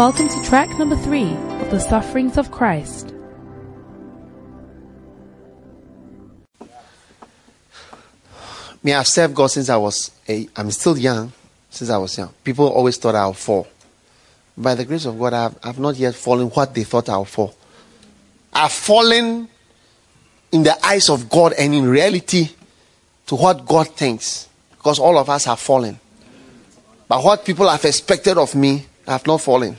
Welcome to track number three of The Sufferings of Christ. Me, I've served God since I was, a, I'm still young, since I was young. People always thought I'll fall. By the grace of God, I've, I've not yet fallen what they thought I'll fall. I've fallen in the eyes of God and in reality to what God thinks. Because all of us have fallen. But what people have expected of me, I have not fallen.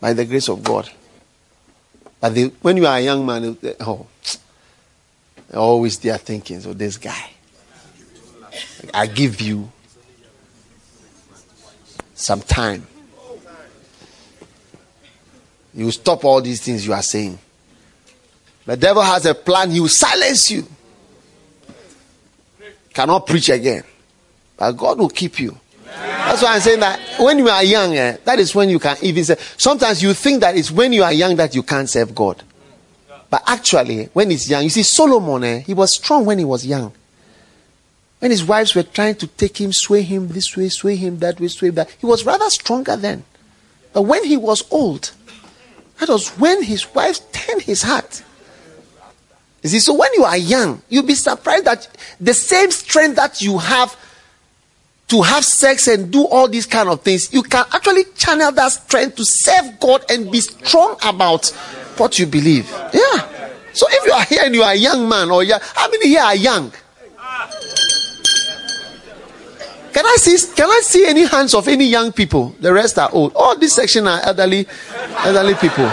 By the grace of God. But they, when you are a young man, they- eh, oh, always they are thinking, so this guy. I give you some time. You stop all these things you are saying. The devil has a plan, he will silence you. Cannot preach again. But God will keep you. That's why I'm saying that when you are young, eh, that is when you can even say. Sometimes you think that it's when you are young that you can't serve God. But actually, when he's young, you see, Solomon, eh, he was strong when he was young. When his wives were trying to take him, sway him this way, sway him that way, sway that, he was rather stronger then. But when he was old, that was when his wives turned his heart. You see, so when you are young, you'll be surprised that the same strength that you have to have sex and do all these kind of things, you can actually channel that strength to serve God and be strong about what you believe. Yeah. So if you are here and you are a young man or young, how many here are young? Can I see? Can I see any hands of any young people? The rest are old. All this section are elderly, elderly people.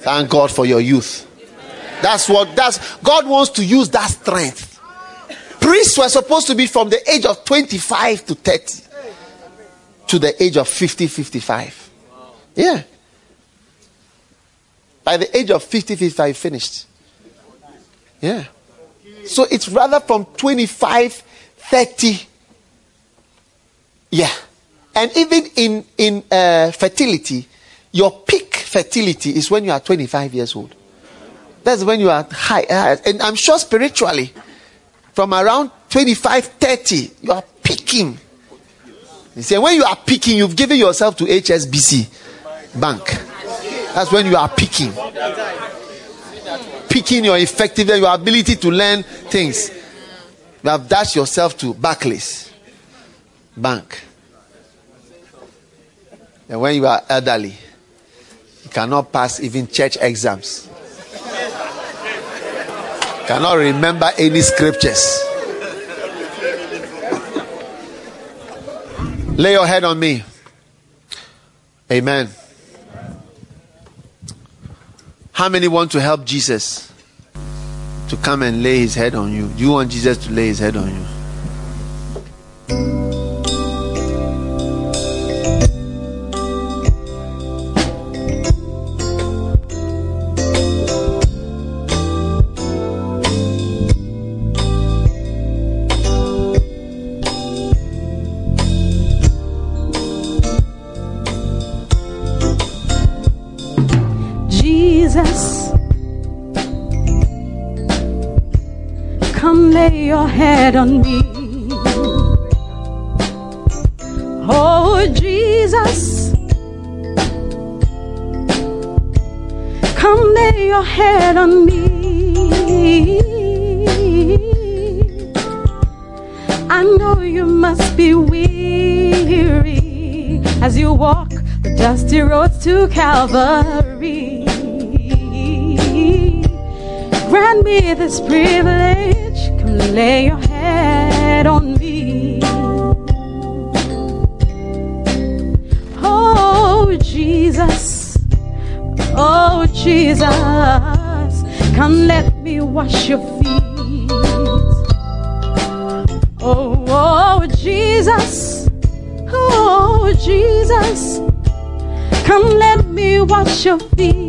Thank God for your youth. That's what that's God wants to use that strength. Priests were supposed to be from the age of 25 to 30 to the age of 50, 55. Yeah. By the age of 50, 55, finished. Yeah. So it's rather from 25, 30. Yeah. And even in, in uh, fertility, your peak fertility is when you are 25 years old. That's when you are high. uh, And I'm sure spiritually, from around 25, 30, you are peaking. You see, when you are peaking, you've given yourself to HSBC Bank. That's when you are peaking. Peaking your effectiveness, your ability to learn things. You have dashed yourself to Barclays Bank. And when you are elderly, you cannot pass even church exams. Cannot remember any scriptures. Lay your head on me. Amen. How many want to help Jesus to come and lay his head on you? Do you want Jesus to lay his head on you? On me. Oh, Jesus, come lay your head on me. I know you must be weary as you walk the dusty roads to Calvary. Grant me this privilege, come lay your head on me. Oh, Jesus, oh, Jesus, come let me wash your feet. Oh, oh, Jesus, oh, Jesus, come let me wash your feet.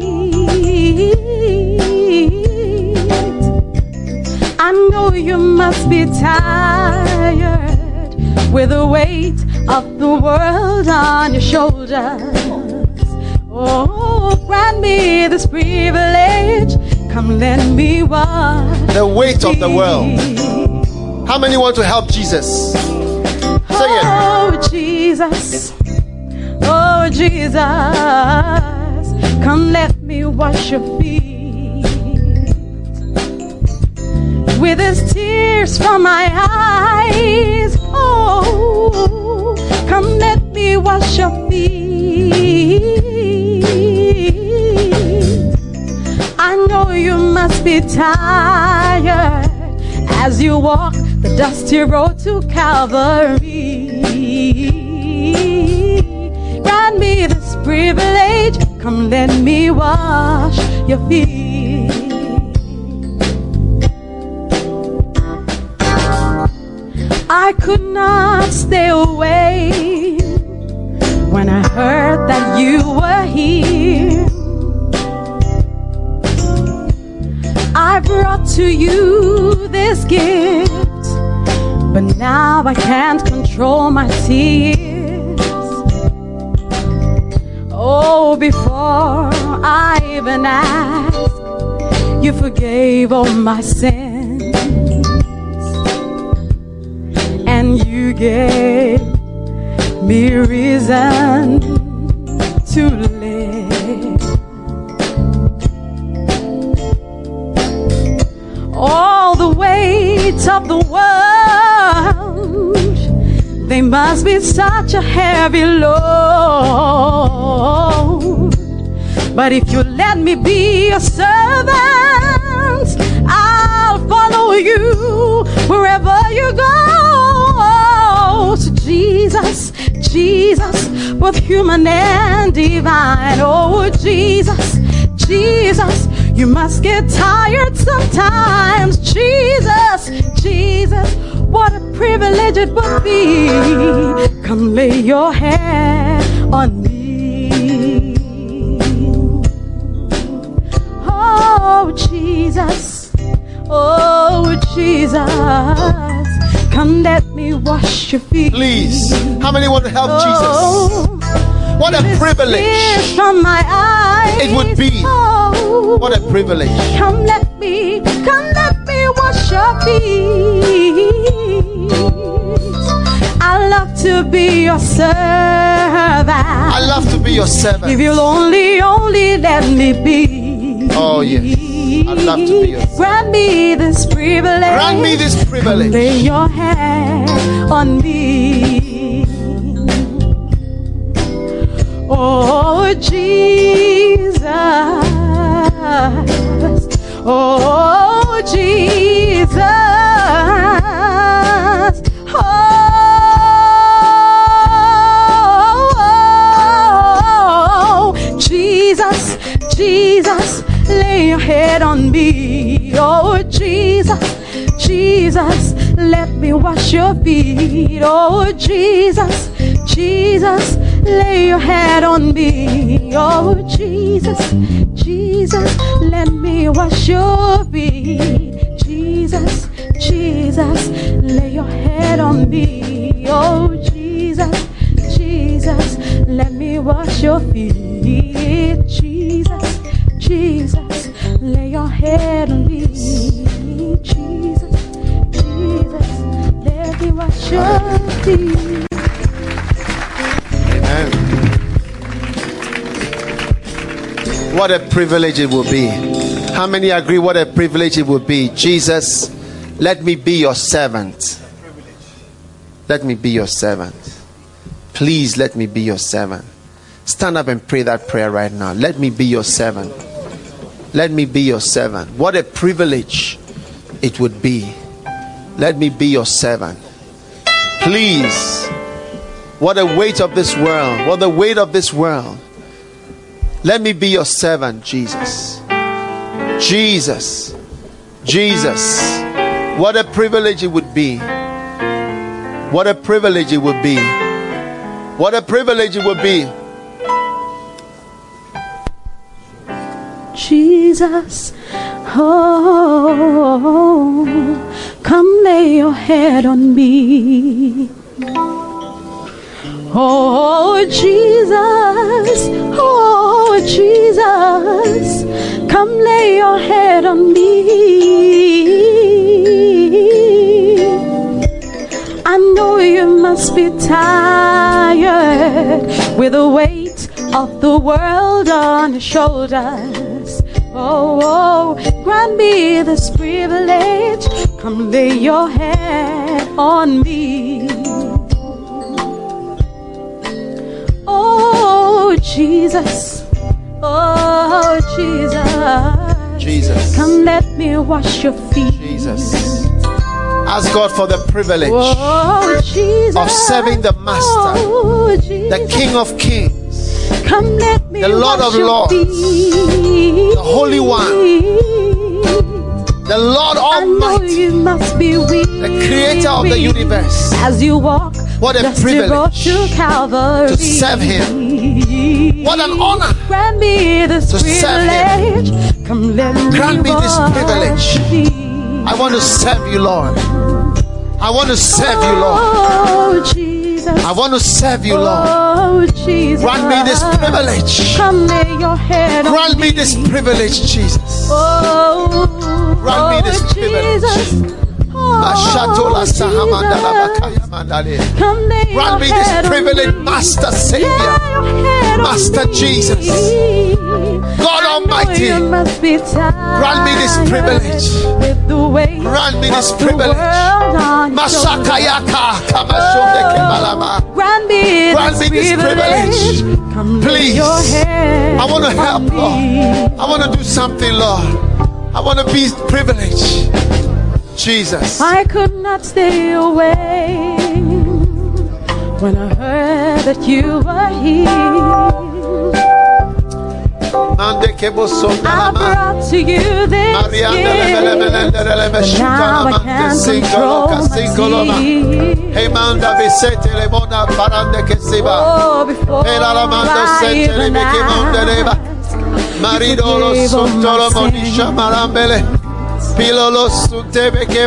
You must be tired with the weight of the world on your shoulders. Oh, grant me this privilege. Come, let me wash. The weight of the world. How many want to help Jesus? Sing it. Oh, Jesus. Oh, Jesus. Come, let me wash your feet. With his tears from my eyes. Oh, come, let me wash your feet. I know you must be tired as you walk the dusty road to Calvary. Grant me this privilege, come let me wash your feet. Could not stay away when I heard that you were here. I brought to you this gift, but now I can't control my tears. Oh, before I even asked, you forgave all my sins, you gave me reason to live. all the weight of the world. They must be such a heavy load. But if you let me be your servant, I'll follow you wherever you go. Jesus, Jesus, both human and divine. Oh, Jesus, Jesus, you must get tired sometimes. Jesus, Jesus, what a privilege it would be. Come lay your hand on me. Oh, Jesus, oh, Jesus, come let me wash your feet. Please. How many want to help oh, Jesus? Oh, What a privilege. from my eyes. It would be. Oh, What a privilege. Come let me, come let me wash your feet. I love to be your servant. I love to be your servant. If you'll only, only let me be. Oh, yes. I'd love to be your servant. Grant me this privilege. Grant me this privilege. Lay your hand on me. Oh, Jesus. Oh, Jesus. Oh, Jesus, Jesus, lay your head on me. Oh, Jesus, Jesus, let me wash your feet. Oh, Jesus, Jesus, lay your head on me. Oh, Jesus, Jesus, let me wash your feet. Jesus, Jesus, lay your head on me. Oh, Jesus, Jesus, let me wash your feet. Jesus, Jesus, lay your head on me. Jesus, Jesus, let me wash your feet. Amen. What a privilege it will be. How many agree what a privilege it will be? Jesus, let me be your servant. Let me be your servant. Please let me be your servant. Stand up and pray that prayer right now. Let me be your servant. Let me be your servant. What a privilege it would be. Let me be your servant. Please. What a weight of this world. What the weight of this world. Let me be your servant, Jesus. Jesus. Jesus. What a privilege it would be. What a privilege it would be. What a privilege it would be. Jesus, oh, come lay your head on me. Oh, Jesus, oh, Jesus, come lay your head on me. I know you must be tired with the weight of the world on your shoulders. Oh, oh, grant me this privilege. Come lay your head on me. Oh, Jesus. Oh, Jesus. Jesus. Come let me wash your feet. Jesus. Ask God for the privilege, Oh. Of serving the Master, Oh, the King of Kings, Come let me the Lord of Lords, feet. the Holy One, the Lord Almighty, you must be weak. the Creator of the universe. As you walk What a just to go privilege to to serve Him. What an honor Grant me this to serve Him. privilege. Come let me Grant me this privilege. I want to serve you, Lord. I want to serve you, Lord. Oh, Oh, Jesus. I want to serve you, Lord. Oh, Jesus. Grant me this privilege. Come lay your head Grant me this privilege, Jesus. Oh, Grant me this oh, privilege. Jesus. Grant your me this privilege. Master Savior. your head on Master. Jesus. God Almighty. you must be Grant me this privilege. With the weight Grant me this privilege. world on your Masakayaka kamashonde oh, kemalama. Oh, Grant me this privilege. Please. I want to help. Lord. I want to do something, Lord. I want to be privileged. Jesus. I could not stay away when I heard that you were here. I brought to you this gift. Now I can't control my singoloma. tears. Hey manda le mona parande ke siba. Oh, before Ela la mando I even beke monde leba. asked, Marido lo forgave all suntolo my monisha sins. Marambele. Pilo lo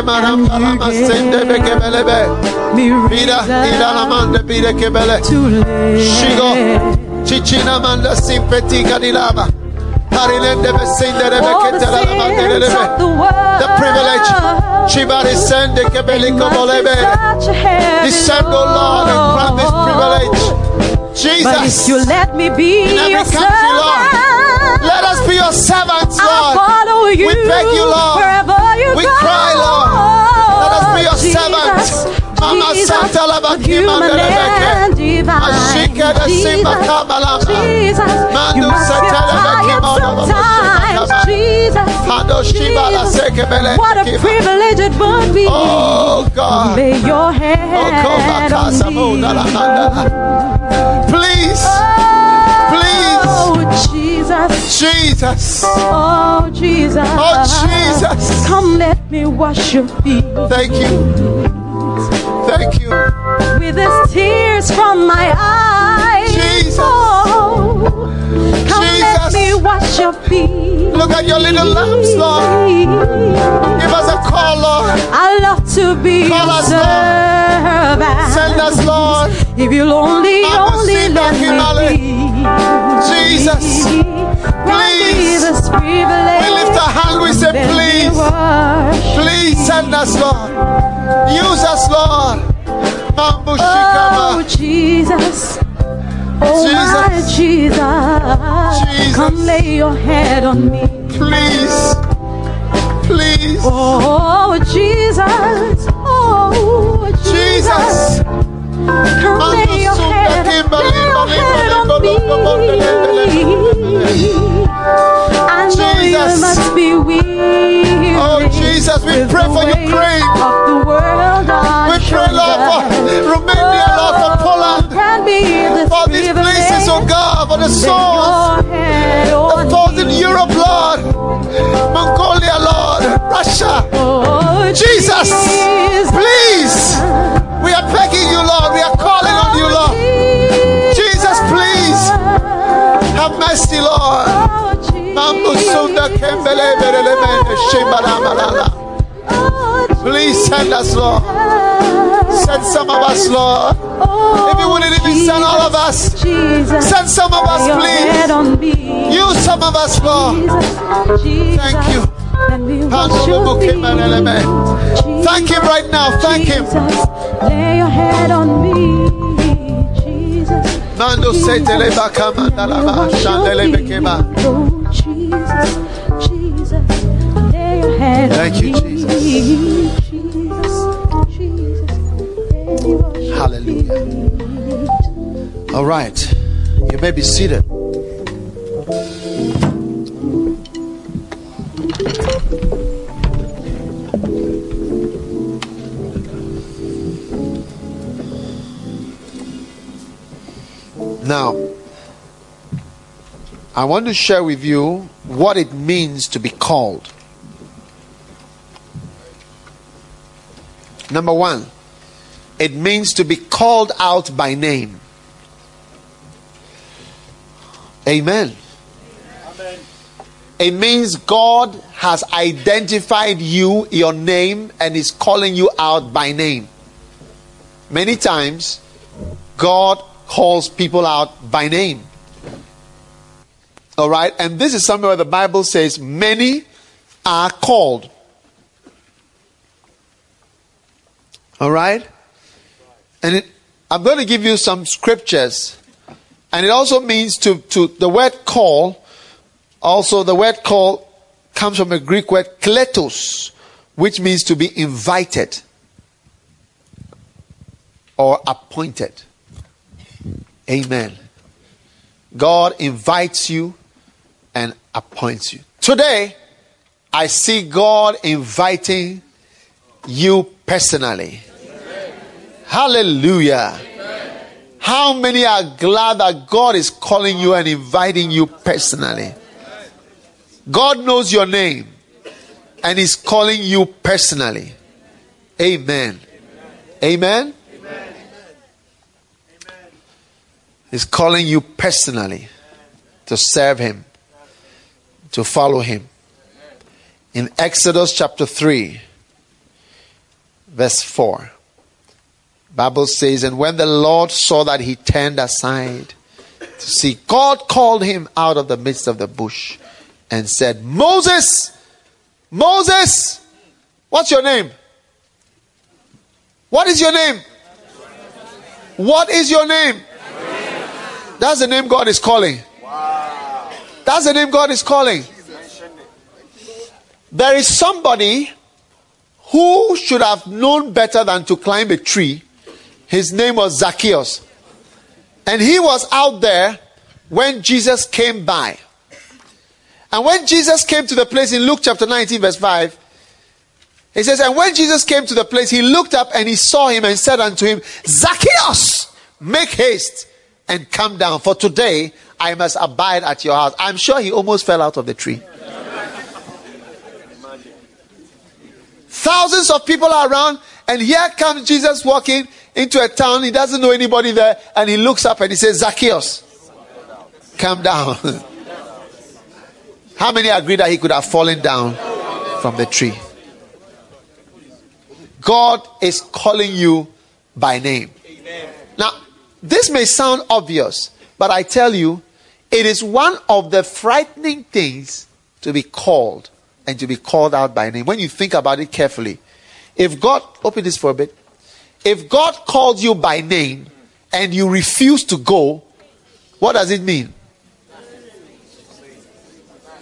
marambala masende gave beke belebe. me Pida, la mande pide ke bele. Shigo, Chichina manda simpetica di lava. Parilende besindere All the bekete la mande lebe. of the world. The privilege. Chibari sende ke beli Must be kobolebe. such a heavy Descend, O Lord, and grant this privilege. But if you let me be In every your country, Lord, servant, let us be your servants, Lord. follow you. We beg you, Lord. Wherever you We go. cry, Lord. Let us be your Jesus, servants. Mama Santa la with baki and divine. Ashike de simba kabalama. Jesus, Mandu you must get setele beki tired mono mono sometimes. shikakaba. Jesus, Hado shiba la Jesus, what a privilege it would be. Oh God. Lay your oh, head Okobakasa on me. Please, Oh, Jesus. Jesus. Oh, Jesus. Oh, Jesus. Come, let me wash your feet Thank you. Thank you. with these tears from my eyes. Jesus. Oh, come, let me wash your feet. Look at your little lambs, Lord. Give us a call, Lord. I love to be Call your us, Lord. servant. Send us, Lord. If you'll only, only let back in Mali. me be. Jesus. Please. We lift our hand, we say, please. Please send us, Lord. Use us, Lord. Oh. Jesus. Oh, my Jesus. Jesus. Come lay your head on me. Please. Please. Oh, Jesus. Oh, Jesus. Jesus. Your head, your head on me. I know you must be weary. Oh, Jesus, we pray for Ukraine. Of the world on We pray, Lord, for. Romania, Lord, for Poland. Grant me this For these places, oh. God, for the souls. your head The on in. Europe, Lord. Mongolia, Lord. Russia. Oh, Jesus, please. Have mercy, Lord. Please send us, Lord. Send some of us, Lord. If you wouldn't even send all of us, send some of us, please. Use some of us, Lord. Thank you. Thank Him right now. Thank Him. Lay your head on me. Jesus. Mando se tele baka mandala ba shandele bekeba. Jesus, Jesus, lay your head Thank you. Jesus. Jesus, Jesus, Hallelujah. All right. You may be seated. Now, I want to share with you what it means to be called. Number one, it means to be called out by name. Amen. It means God has identified you, your name, and is calling you out by name. Many times, God calls people out by name. All right, and this is somewhere where the Bible says, Many are called. All right? And it, I'm going to give you some scriptures. And it also means to, to the word call, also the word call comes from a Greek word kletos, which means to be invited or appointed. Amen. God invites you and appoints you. Today, I see God inviting you personally. Hallelujah. How many are glad that God is calling you and inviting you personally? God knows your name and is calling you personally. Amen. Amen. He's calling you personally to serve Him, to follow Him. In Exodus chapter 3, verse 4, Bible says, And when the Lord saw that he turned aside to see, God called him out of the midst of the bush and said, Moses, Moses, what's your name? What is your name? What is your name? That's the name God is calling. That's the name God is calling. There is somebody who should have known better than to climb a tree. His name was Zacchaeus. And he was out there when Jesus came by. And when Jesus came to the place in Luke chapter 19, verse 5, he says, And when Jesus came to the place, he looked up and he saw him and said unto him, Zacchaeus, make haste and come down, for today I must abide at your house. I'm sure he almost fell out of the tree. Thousands of people are around, and here comes Jesus walking into a town. He doesn't know anybody there, and he looks up and he says, Zacchaeus, come down. How many agree that he could have fallen down from the tree? God is calling you by name. Now, this may sound obvious, but I tell you, it is one of the frightening things to be called and to be called out by name. When you think about it carefully, if God, open this for a bit, if God calls you by name and you refuse to go, what does it mean?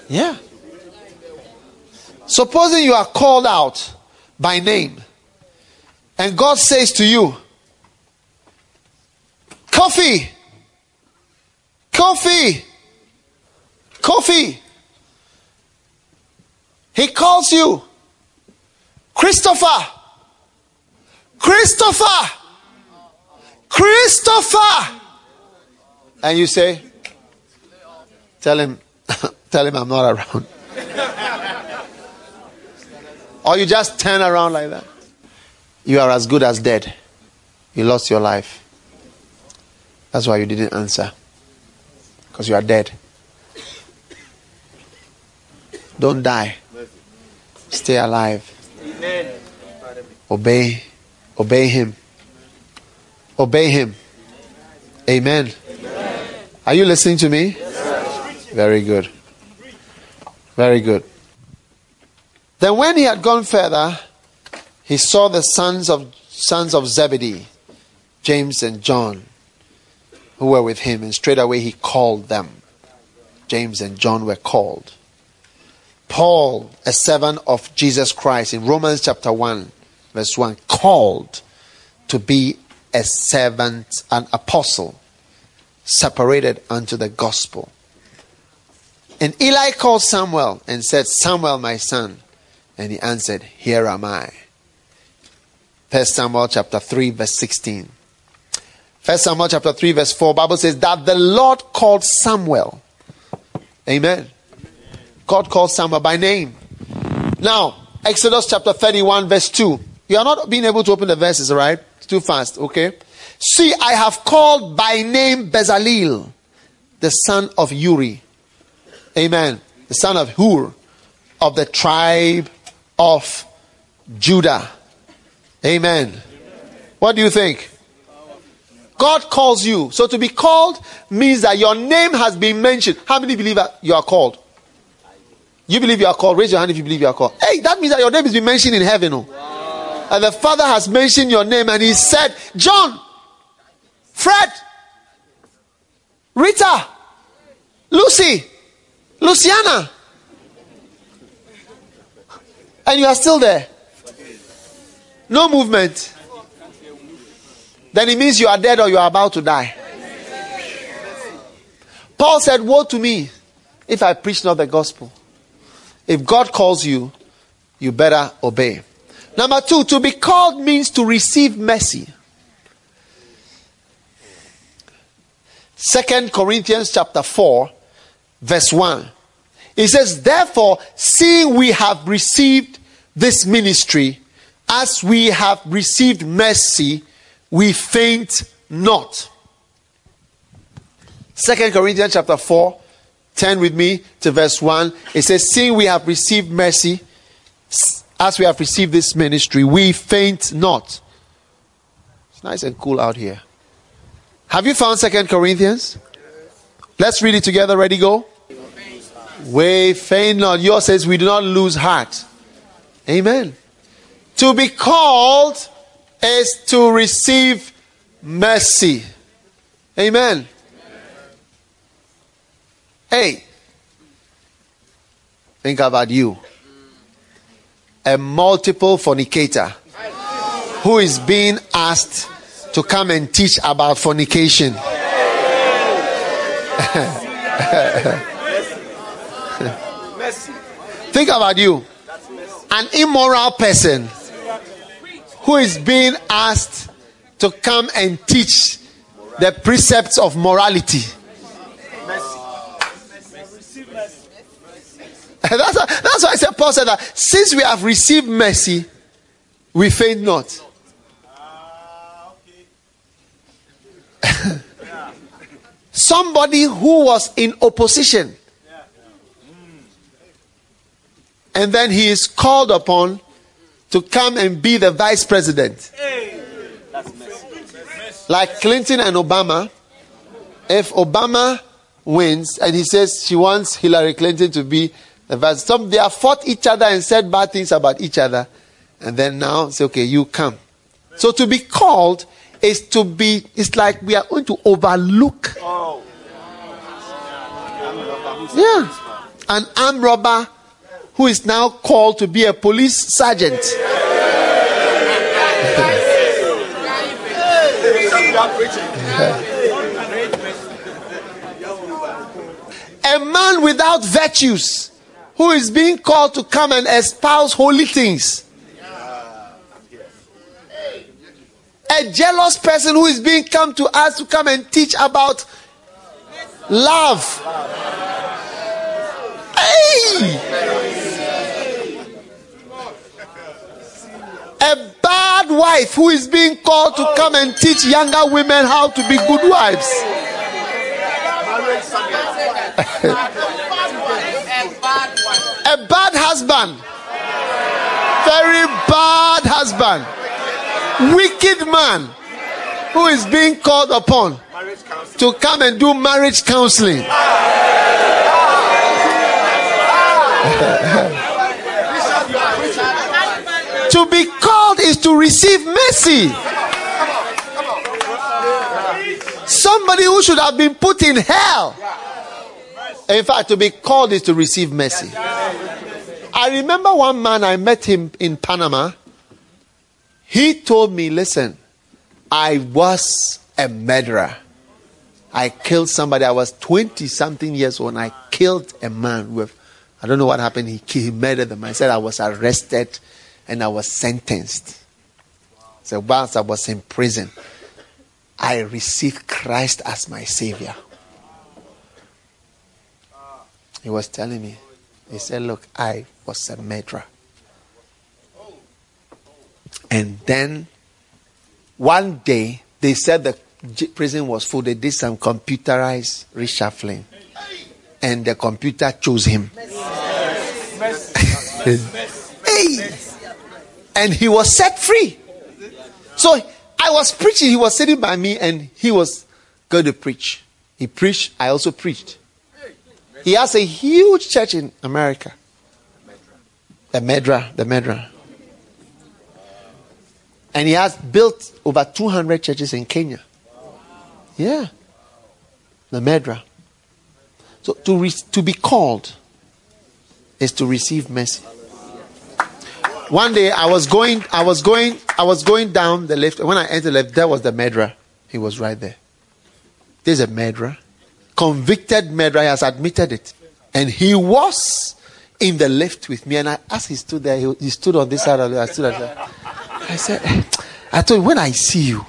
Yeah. Supposing you are called out by name and God says to you, Kofi, Kofi, Kofi. He calls you, Christopher, Christopher, Christopher. And you say, Tell him, tell him I'm not around. or you just turn around like that. You are as good as dead. You lost your life. That's why you didn't answer. Because you are dead. Don't die. Stay alive. Obey. Obey him. Obey him. Amen. Are you listening to me? Very good. Very good. Then, when he had gone further, he saw the sons of sons of Zebedee, James and John, who were with him, and straightway he called them. James and John were called. Paul, a servant of Jesus Christ, in Romans chapter 1, verse 1, called to be a servant, an apostle, separated unto the gospel. And Eli called Samuel and said, Samuel, my son. And he answered, Here am I. First Samuel chapter 3, verse 16. First Samuel chapter 3, verse 4, Bible says that the Lord called Samuel. Amen. God called Samuel by name. Now, Exodus chapter 31, verse 2. You are not being able to open the verses, right? It's too fast, okay? See, I have called by name Bezalel, the son of Uri. Amen. The son of Hur, of the tribe of Judah. Amen. What do you think? God calls you. So to be called means that your name has been mentioned. How many believe that you are called? You believe you are called? Raise your hand if you believe you are called. Hey, that means that your name has been mentioned in heaven. Oh. And the Father has mentioned your name and He said, John, Fred, Rita, Lucy, Luciana. And you are still there. No movement. Then it means you are dead or you are about to die. Paul said, Woe to me if I preach not the gospel. If God calls you, you better obey. Number two, to be called means to receive mercy. Second Corinthians chapter 4, verse 1. It says, Therefore, seeing we have received this ministry, as we have received mercy, we faint not. Second Corinthians chapter 4, 10 with me to verse 1. It says, Seeing we have received mercy, as we have received this ministry, we faint not. It's nice and cool out here. Have you found Second Corinthians? Let's read it together. Ready, go. We faint not. Yours says we do not lose heart. Amen. To be called is to receive mercy. Amen. Hey, think about you. A multiple fornicator who is being asked to come and teach about fornication. think about you. An immoral person who is being asked to come and teach the precepts of morality. that's, why, that's why I said Paul said that since we have received mercy, we faint not. Somebody who was in opposition. And then he is called upon to come and be the vice president. Like Clinton and Obama. If Obama wins and he says she wants Hillary Clinton to be the vice, some they have fought each other and said bad things about each other, and then now say, okay, you come. So to be called is to be. It's like we are going to overlook. Oh. Yeah, an armed robber who is now called to be a police sergeant. a man without virtues who is being called to come and espouse holy things. A jealous person who is being come to us to come and teach about love. Hey! A bad wife who is being called to come and teach younger women how to be good wives. a bad husband. Very bad husband. Wicked man who is being called upon to come and do marriage counseling. to receive mercy. Somebody who should have been put in hell. In fact, to be called is to receive mercy. I remember one man, I met him in Panama. He told me, listen, I was a murderer. I killed somebody. I was 20 something years old and I killed a man with, I don't know what happened. He, he murdered the man. I said I was arrested and I was sentenced. So whilst I was in prison, I received Christ as my Savior. He was telling me, he said, Look, I was a murderer. And then one day, they said the prison was full. They did some computerized reshuffling. And the computer chose him. hey! And he was set free. So I was preaching. He was sitting by me and he was going to preach. He preached. I also preached. He has a huge church in America. The Medra, the Medra. And he has built over 200 churches in Kenya. Yeah. The Medra. So to, re- to be called is to receive mercy. One day I was going, I was going, I was going down the lift. When I entered the lift, there was the murderer. He was right there. There's a murderer. Convicted murderer. He has admitted it. And he was in the lift with me. And I, as he stood there, he, he stood on this side of the I stood there. I said, I told you, when I see you,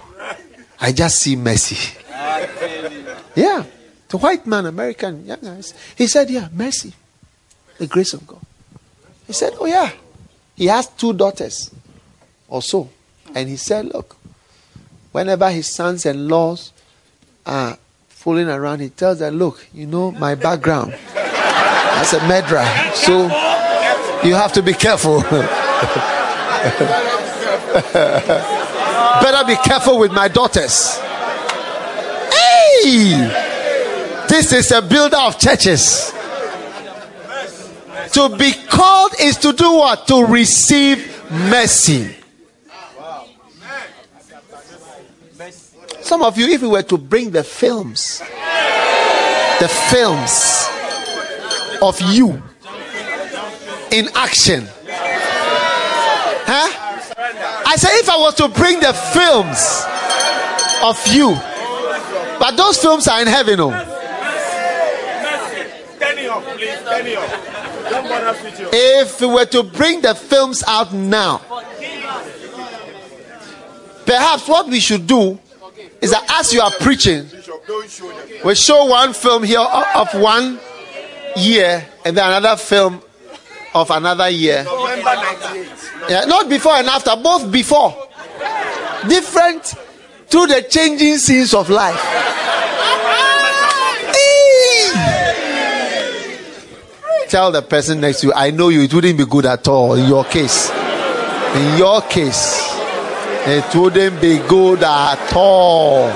I just see mercy. Yeah. The white man, American, young guys. He said, Yeah, mercy. The grace of God. He said, Oh, yeah. He has two daughters or so. And he said, Look, whenever his sons and laws are fooling around, he tells them, Look, you know my background as a murderer. So you have to be careful. Better be careful with my daughters. Hey! This is a builder of churches. To be called is to do what? To receive mercy. Some of you, if we were to bring the films, the films of you in action, huh? I said, if I was to bring the films of you, but those films are in heaven, oh. If we were to bring the films out now, perhaps what we should do is that as you are preaching, we show one film here of one year and then another film of another year. Yeah, not before and after, both before. Different through the changing scenes of life. Tell the person next to you, I know you, it wouldn't be good at all in your case. In your case, it wouldn't be good at all.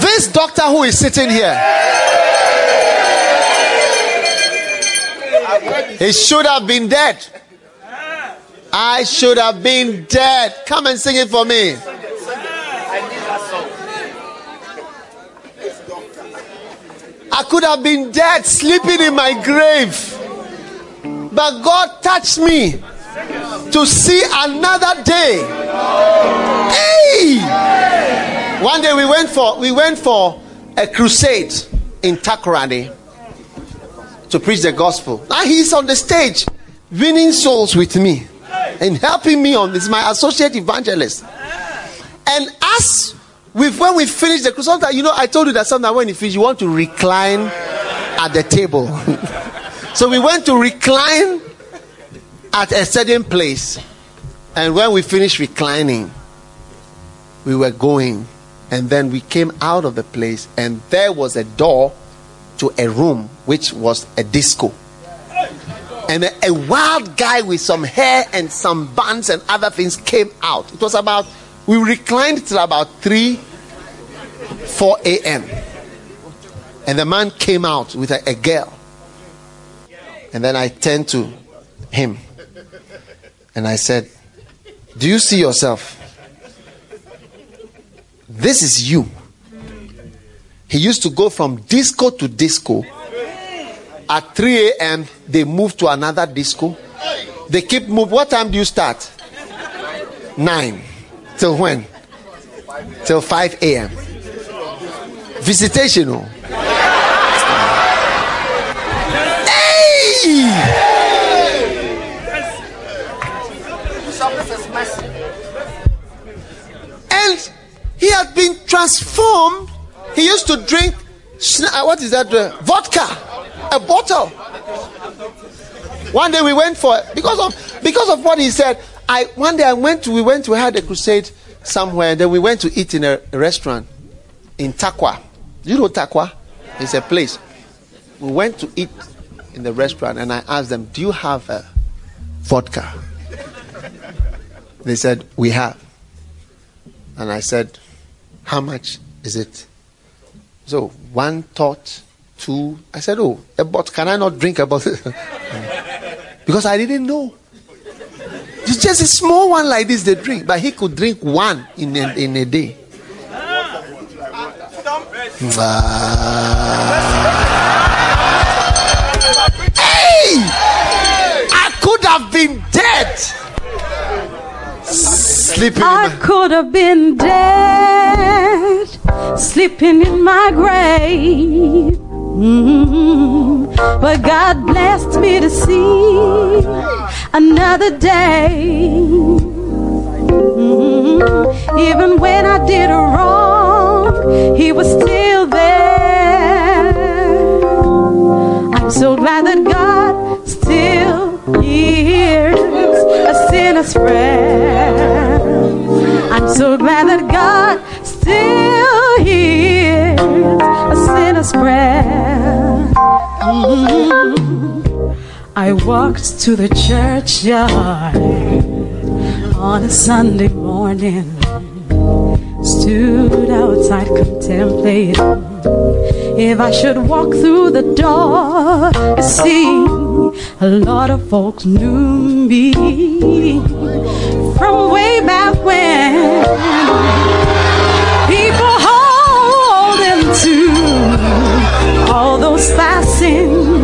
This doctor who is sitting here, he should have been dead. I should have been dead. Come and sing it for me. I could have been dead, sleeping in my grave. But God touched me to see another day. Hey! One day we went for we went for a crusade in Takoradi to preach the gospel. Now he's on the stage winning souls with me and helping me on this, my associate evangelist. And as with when we finish the crusade, you know, I told you that sometimes when you finish, you want to recline at the table. so we went to recline at a certain place. And when we finished reclining, we were going. And then we came out of the place, and there was a door to a room which was a disco. and a, a wild guy with some hair and some buns and other things came out. It was about, we reclined till about 3, 4 a.m. And the man came out with a, a girl. And then I turned to him and I said, Do you see yourself? This is you. He used to go from disco to disco. At 3 a.m., they move to another disco. They keep moving. What time do you start? 9. Till when? Till 5 a.m. Visitation. Oh. Hey! And he had been transformed. He used to drink, uh, what is that? Uh, vodka, a bottle. One day we went for because of because of what he said. I one day I went to we went to had a crusade somewhere. And then we went to eat in a, a restaurant in Tarkwa. You know Tarkwa? It's a place. We went to eat in the restaurant, and I asked them, "Do you have a vodka?" They said, We have. And I said, How much is it? So one thought, two. I said, Oh, eh, but can I not drink about it? because I didn't know. It's just a small one like this they drink, but he could drink one in a, in a day. hey! I could have been dead. Sleeping I could have been dead, sleeping in my grave. Mm-hmm. But God blessed me to see another day. Mm-hmm. Even when I did wrong, He was still there. I'm so glad that God still hears a sinner's prayer. I'm so glad that God still prayer. Mm-hmm. I walked to the churchyard on a Sunday morning, stood outside contemplating if I should walk through the door. You see, a lot of folks knew me from way back when. To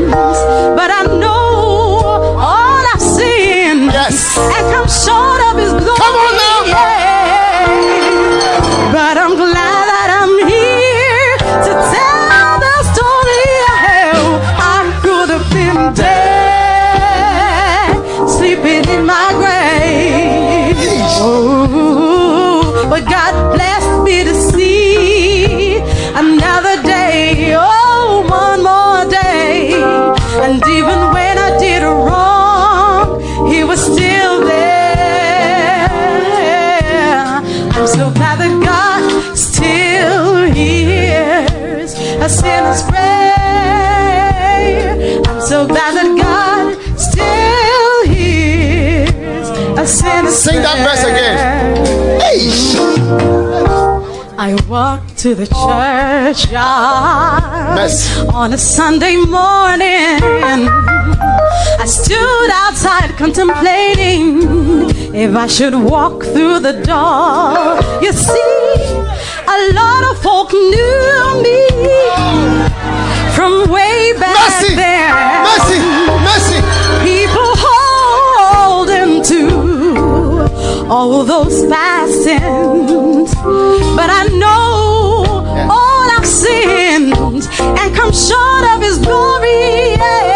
to the churchyard Mercy. on a Sunday morning. I stood outside contemplating if I should walk through the door. You see, a lot of folk knew me from way back Mercy! there. Mercy! Mercy! People holding to all those fastings, but I know come short of His glory. Yeah.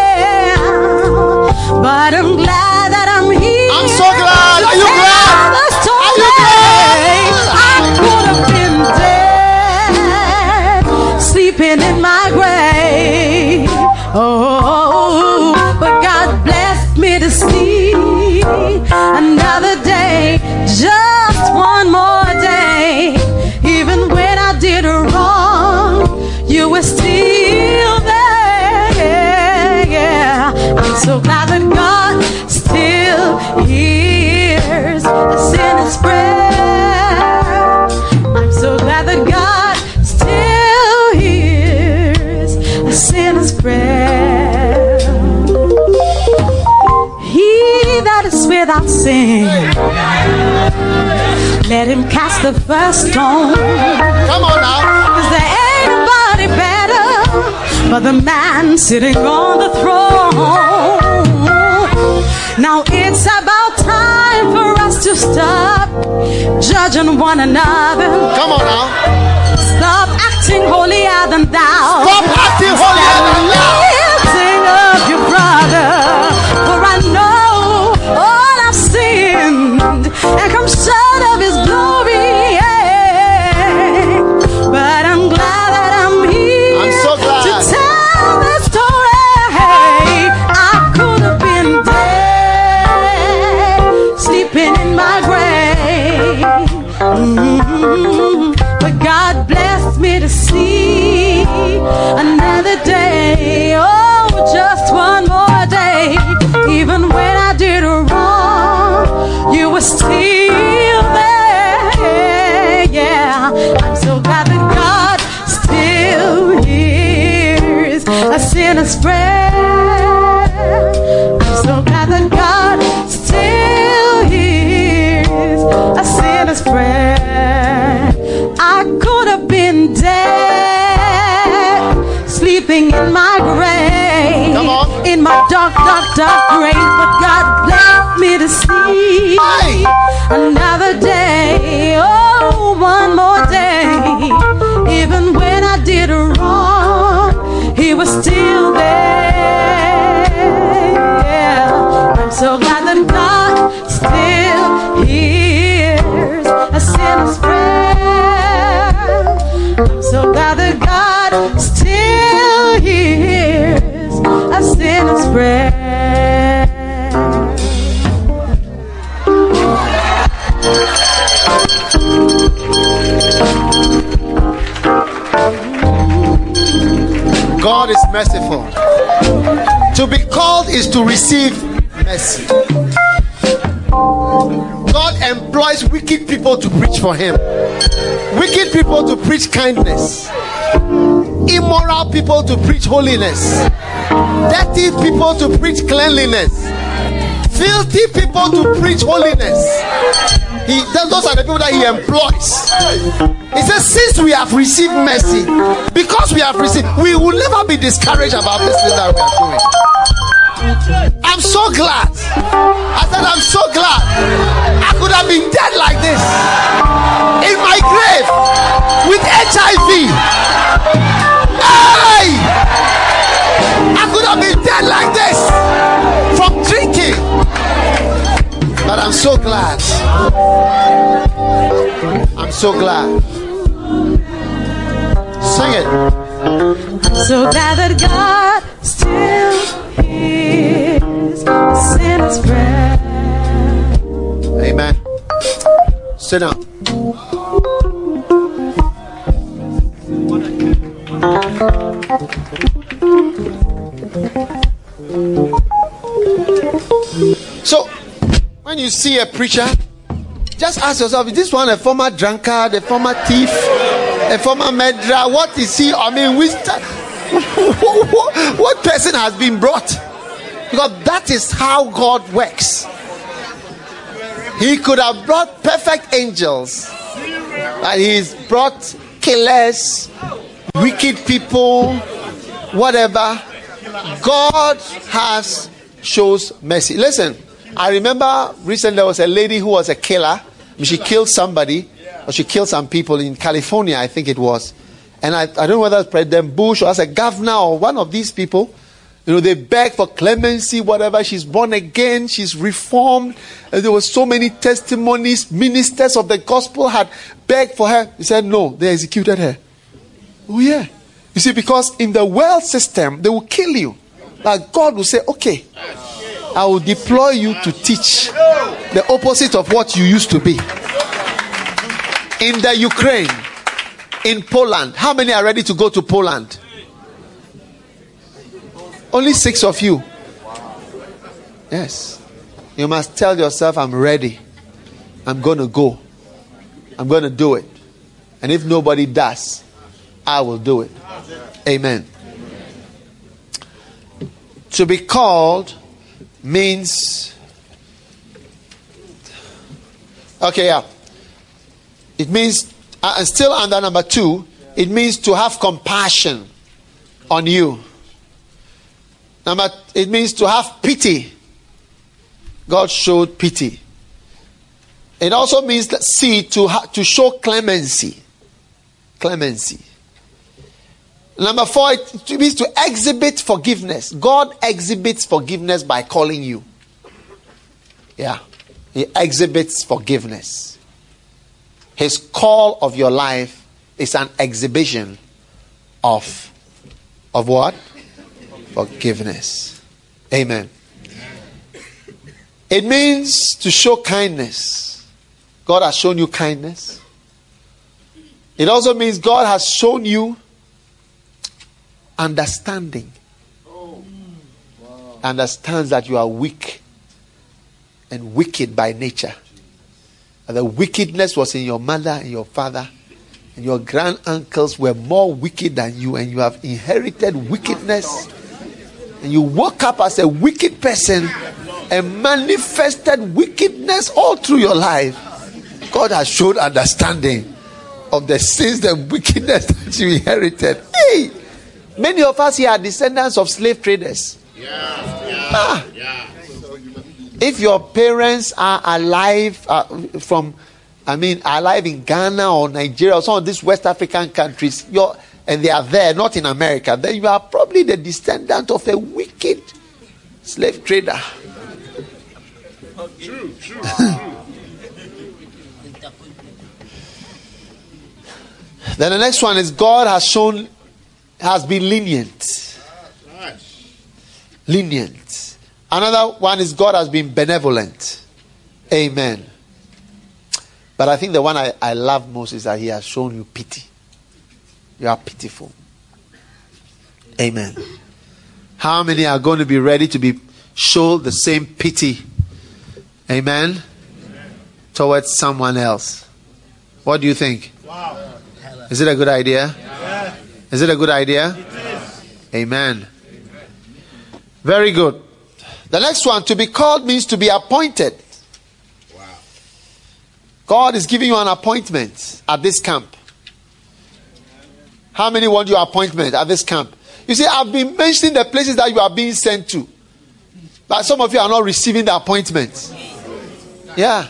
The first stone. Come on now. Cause there ain't nobody better but the man sitting on the throne. Now it's about time for us to stop judging one another. Come on now. Stop acting holier than thou. Stop acting holier than thou. Dark, grave. But God blessed me to see Hey. Merciful. To be called is to receive mercy. God employs wicked people to preach for Him, wicked people to preach kindness, immoral people to preach holiness, dirty people to preach cleanliness, filthy people to preach holiness. He, those are the people that He employs. He says, Since we have received mercy, because we have received, we will never be discouraged about this thing that we are doing. I'm so glad. I said, I'm so glad. I could have been dead like this in my grave with HIV. Hey! I could have been dead like this from drinking. But I'm so glad. So glad. Sing it. So glad that God still hears sinner's prayer. Amen. Sit down. So, when you see a preacher, just ask yourself: Is this one a former drunkard, a former thief, a former murderer? What is he? I mean, which, what person has been brought? Because that is how God works. He could have brought perfect angels, but he's brought killers, wicked people, whatever. God has shows mercy. Listen, I remember recently there was a lady who was a killer. She killed somebody, or she killed some people in California, I think it was. And I, I don't know whether it's President Bush or as a governor or one of these people. You know, they beg for clemency, whatever. She's born again, she's reformed. And there were so many testimonies. Ministers of the gospel had begged for her. He said, No, they executed her. Oh, yeah. You see, because in the world system, they will kill you. But God will say, Okay, I will deploy you to teach the opposite of what you used to be. In the Ukraine, in Poland, how many are ready to go to Poland? Only six of you. Yes. You must tell yourself, I'm ready. I'm going to go. I'm going to do it. And if nobody does, I will do it. Amen. To be called means. Okay, yeah. It means, uh, and still under number two, it means to have compassion on you. Number, it means to have pity. God showed pity. It also means that see to ha- to show clemency. Clemency. Number four, it means to exhibit forgiveness. God exhibits forgiveness by calling you. Yeah. He exhibits forgiveness. His call of your life is an exhibition of of what? Forgiveness. Amen. It means to show kindness. God has shown you kindness. It also means God has shown you understanding. Understands that you are weak and wicked by nature. And the wickedness was in your mother and your father, and your grand uncles were more wicked than you, and you have inherited wickedness. And you woke up as a wicked person and manifested wickedness all through your life. God has showed understanding of the sins and wickedness that you inherited. Hey, many of us here are descendants of slave traders. Yeah, yeah, Ah. yeah. If your parents are alive uh, from, I mean, alive in Ghana or Nigeria or some of these West African countries, you're, and they are there, not in America, then you are probably the descendant of a wicked slave trader. True, true. Then the next one is God has shown, has been lenient. Lenient. Another one is God has been benevolent. Amen. But I think the one I, I love most is that He has shown you pity. You are pitiful. Amen. How many are going to be ready to be show the same pity? Amen. Towards someone else. What do you think? Wow. Is it a good idea? Yeah. Is it a good idea? Amen. Very good. The next one, to be called means to be appointed. Wow. God is giving you an appointment at this camp. How many want your appointment at this camp? You see, I've been mentioning the places that you are being sent to, but some of you are not receiving the appointment. Yeah.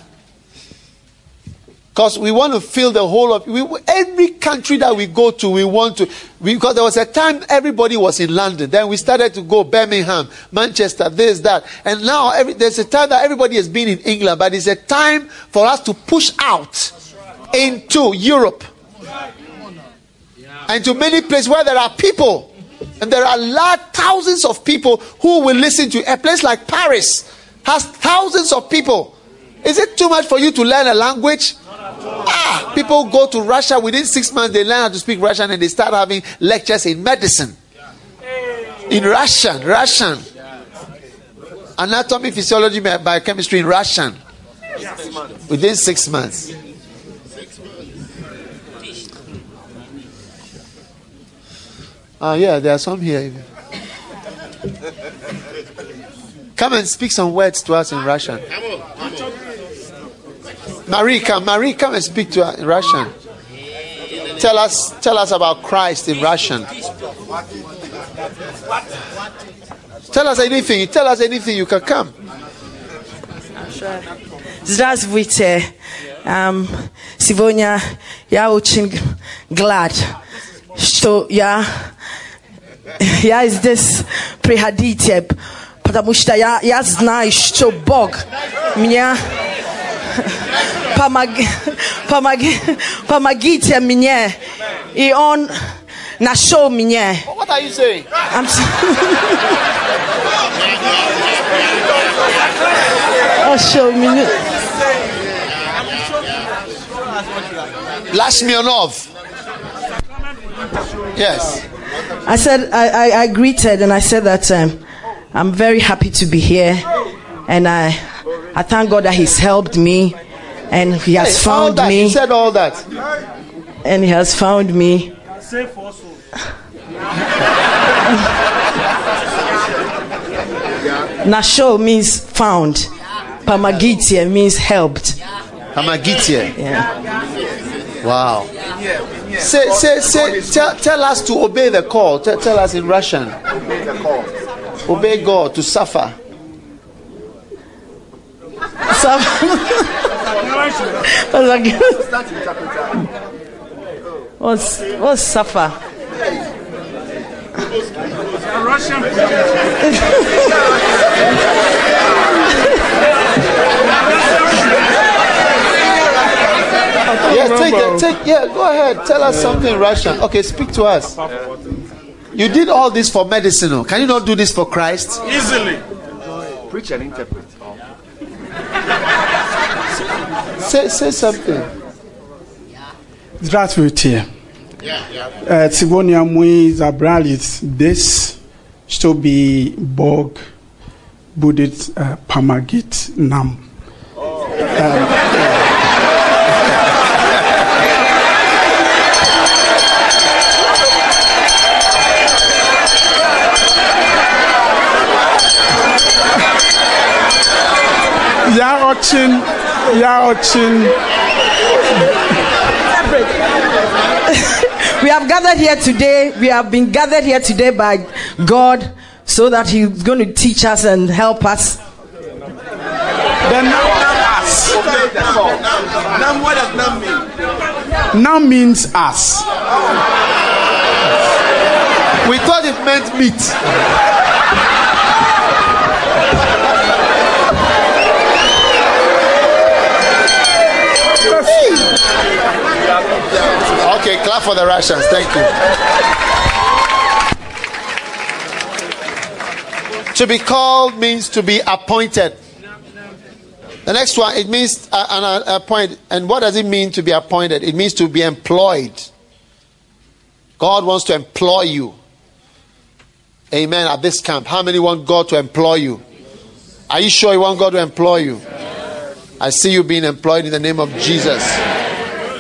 Because we want to fill the whole of we, every country that we go to, we want to. We, because there was a time everybody was in London, then we started to go Birmingham, Manchester, this, that, and now every, there's a time that everybody has been in England, but it's a time for us to push out into Europe and to many places where there are people, and there are large thousands of people who will listen to a place like Paris has thousands of people. Is it too much for you to learn a language? Ah, people go to Russia within six months, they learn how to speak Russian and they start having lectures in medicine. In Russian, Russian. Anatomy, physiology, biochemistry in Russian. Within six months. Ah, yeah, there are some here. Come and speak some words to us in Russian. Come on, come on. Marie, come, Marie, come and speak to us in Russian. Tell us, tell us about Christ in Russian. Tell us anything. Tell us anything. You can come. Здравствуйте. Эм, Сегодня я очень глад, что я, я здесь приходите, потому что я, я знаю, что Бог меня Pamag, pamagite minye. I on nasho minye. What are you saying? I'm so- oh, Nasho minye. off. Yes. I said, I, I, I, greeted and I said that um, I'm very happy to be here and I, I thank God that He's helped me and He has Hey, all found that. me. He said all that. and He has found me. Nasho means found. Pamagitia means helped. Hamagitie. Yeah. Wow. Say, say, say, tell, tell us to obey the call. Tell, tell us in Russian. Obey God to suffer. what's, what's suffer? Russian. Yes, take it. Take, yeah, go ahead. Tell us something Russian. Okay, speak to us. You did all this for medicine. oh. Can you not do this for Christ? Easily. Preach and interpret Say, say something. Здравствуйте. Yeah, yeah. Э, Сегодня мы забрались здесь, чтобы Бог будет э, помогать нам. Я очень, я очень We have gathered here today. We have been gathered here today by God so that He's going to teach us and help us. Then us. Obey the call. Nam, what does nam mean? Now means us. We thought it meant meat. Okay, clap for the Russians. Thank you. To be called means to be appointed. The next one, it means uh, an uh, appoint. And what does it mean to be appointed? It means to be employed. God wants to employ you. Amen. At this camp, how many want God to employ you? Are you sure you want God to employ you? I see you being employed in the name of Jesus.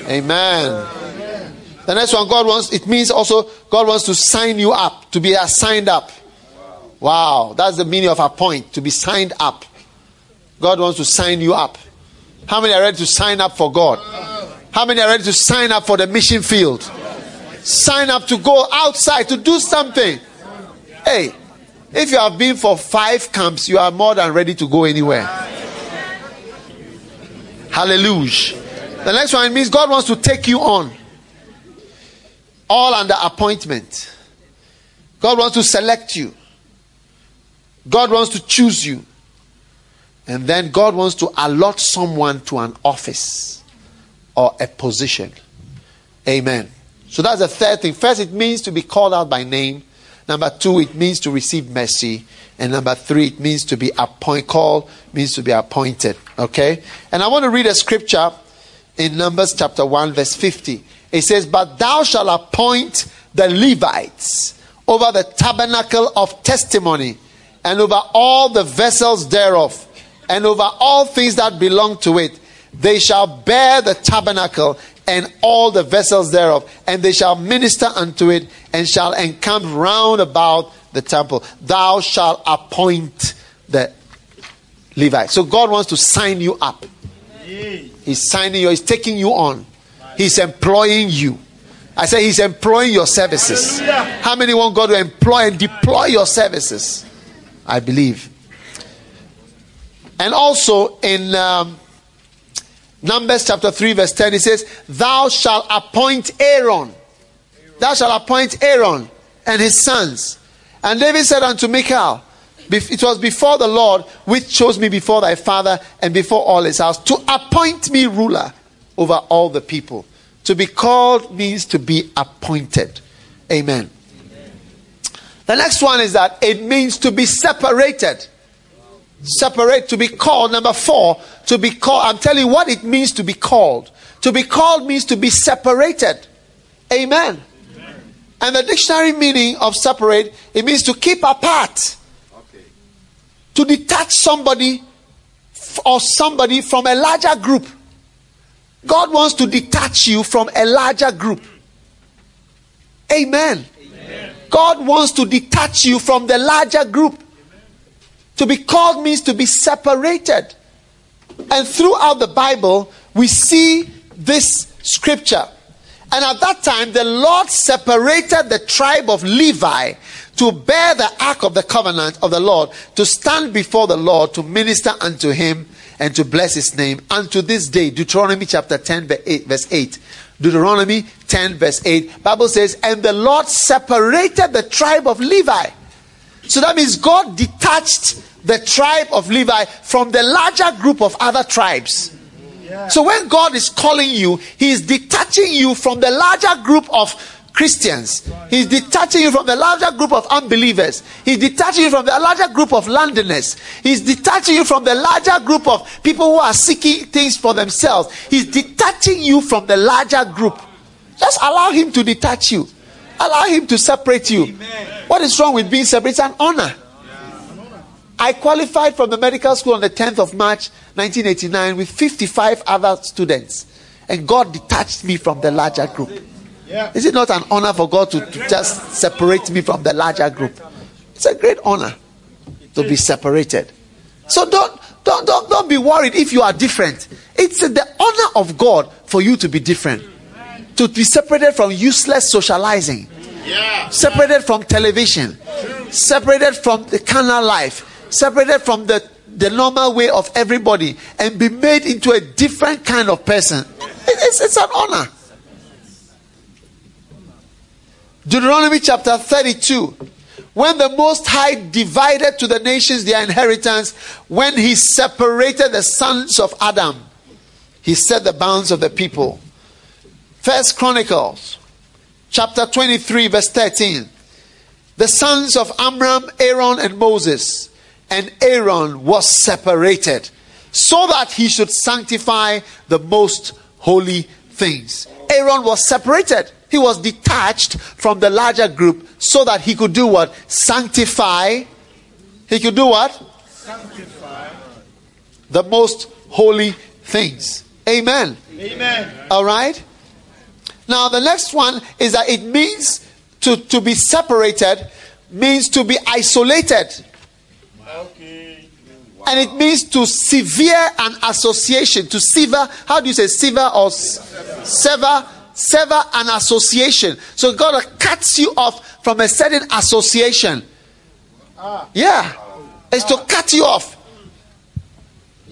Amen. The next one, God wants, it means also God wants to sign you up, to be assigned up. Wow, that's the meaning of appoint, to be signed up. God wants to sign you up. How many are ready to sign up for God? How many are ready to sign up for the mission field? Sign up to go outside to do something. Hey, if you have been for five camps, you are more than ready to go anywhere. Hallelujah. The next one means God wants to take you on. All under appointment. God wants to select you. God wants to choose you. And then God wants to allot someone to an office or a position. Amen. So that's the third thing. First, it means to be called out by name. Number two, it means to receive mercy. And number three, it means to be appoint called, means to be appointed. Okay? And I want to read a scripture in Numbers chapter 1, verse 50. It says, But thou shalt appoint the Levites over the tabernacle of testimony, and over all the vessels thereof, and over all things that belong to it. They shall bear the tabernacle and all the vessels thereof, and they shall minister unto it, and shall encamp round about the temple. Thou shalt appoint the Levites. So God wants to sign you up. He's signing you, he's taking you on. He's employing you. I say he's employing your services. How many want God to employ and deploy your services? I believe. And also in um, Numbers chapter 3, verse 10, it says, Thou shalt appoint Aaron. Thou shalt appoint Aaron and his sons. And David said unto Michal, It was before the Lord which chose me before thy father and before all his house to appoint me ruler over all the people. To be called means to be appointed. Amen. The next one is that it means to be separated. Separate, to be called. Number four, to be called. I'm telling you what it means to be called. To be called means to be separated. Amen. And the dictionary meaning of separate, it means to keep apart. To detach somebody or somebody from a larger group. God wants to detach you from a larger group. Amen. God wants to detach you from the larger group. To be called means to be separated. And throughout the Bible, we see this scripture. And at that time, the Lord separated the tribe of Levi to bear the ark of the covenant of the Lord, to stand before the Lord, to minister unto him, and to bless his name unto this day. Deuteronomy chapter 10, verse 8. Deuteronomy 10, verse 8. Bible says, And the Lord separated the tribe of Levi. So that means God detached the tribe of Levi from the larger group of other tribes. So when God is calling you, He is detaching you from the larger group of Christians. He's detaching you from the larger group of unbelievers. He's detaching you from the larger group of Londoners. He's detaching you from the larger group of people who are seeking things for themselves. He's detaching you from the larger group. Just allow Him to detach you. Allow Him to separate you. What is wrong with being separated? It's an honor. I qualified from the medical school on the 10th of March 1989 with 55 other students. And God detached me from the larger group. Is it not an honor for God to, to just separate me from the larger group? It's a great honor to be separated. So don't don't don't, don't be worried if you are different. It's the honor of God for you to be different. To be separated from useless socializing. Separated from television. Separated from the carnal life. Separated from the, the normal way of everybody and be made into a different kind of person. It's, it's an honor. Deuteronomy chapter 32. When the Most High divided to the nations their inheritance, when he separated the sons of Adam, he set the bounds of the people. First Chronicles chapter 23, verse 13. The sons of Amram, Aaron, and Moses, and Aaron was separated so that he should sanctify the most holy things. Aaron was separated he was detached from the larger group so that he could do what? Sanctify. He could do what? Sanctify. The most holy things. Amen. Amen. All right. Now, the next one is that it means to, to be separated, means to be isolated. Okay. Wow. And it means to sever an association. To sever, how do you say sever or sever? Sever an association. So God cuts you off from a certain association. Yeah. It's to cut you off.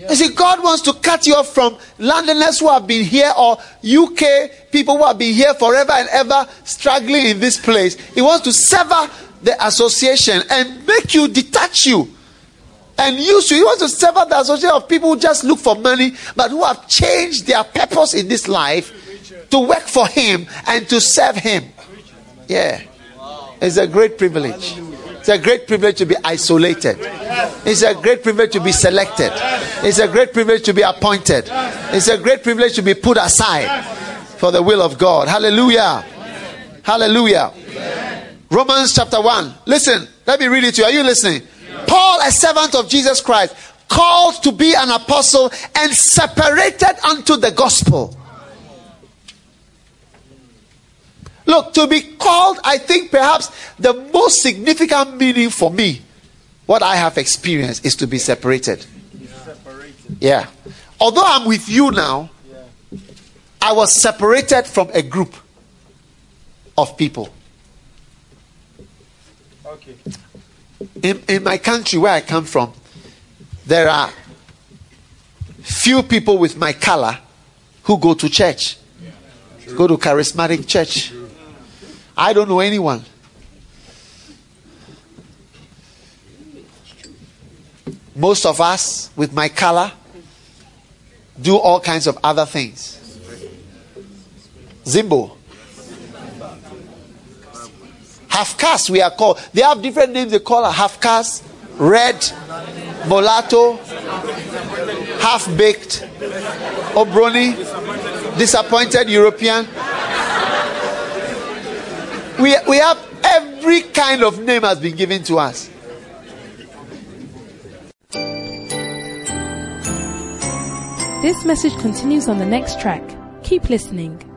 You see, God wants to cut you off from Londoners who have been here or UK people who have been here forever and ever struggling in this place. He wants to sever the association and make you detach you and use you. He wants to sever the association of people who just look for money but who have changed their purpose in this life to work for Him and to serve Him. Yeah. It's a great privilege. It's a great privilege to be isolated. It's a great privilege to be selected. It's a great privilege to be appointed. It's a great privilege to be put aside for the will of God. Hallelujah. Hallelujah. Romans chapter 1. Listen, let me read it to you. Are you listening? Paul, a servant of Jesus Christ, called to be an apostle and separated unto the gospel Look, to be called, I think perhaps the most significant meaning for me, what I have experienced, is to be separated. separated. Yeah. Although I'm with you now, yeah. I was separated from a group of people. Okay. In, in my country where I come from, there are few people with my color who go to church, yeah. go to charismatic church. I don't know anyone. Most of us, with my color, do all kinds of other things. Zimbo. Half caste, we are called. They have different names they call her half caste, red, mulatto, half baked, obroni, disappointed European. We, we have every kind of name has been given to us. This message continues on the next track. Keep listening.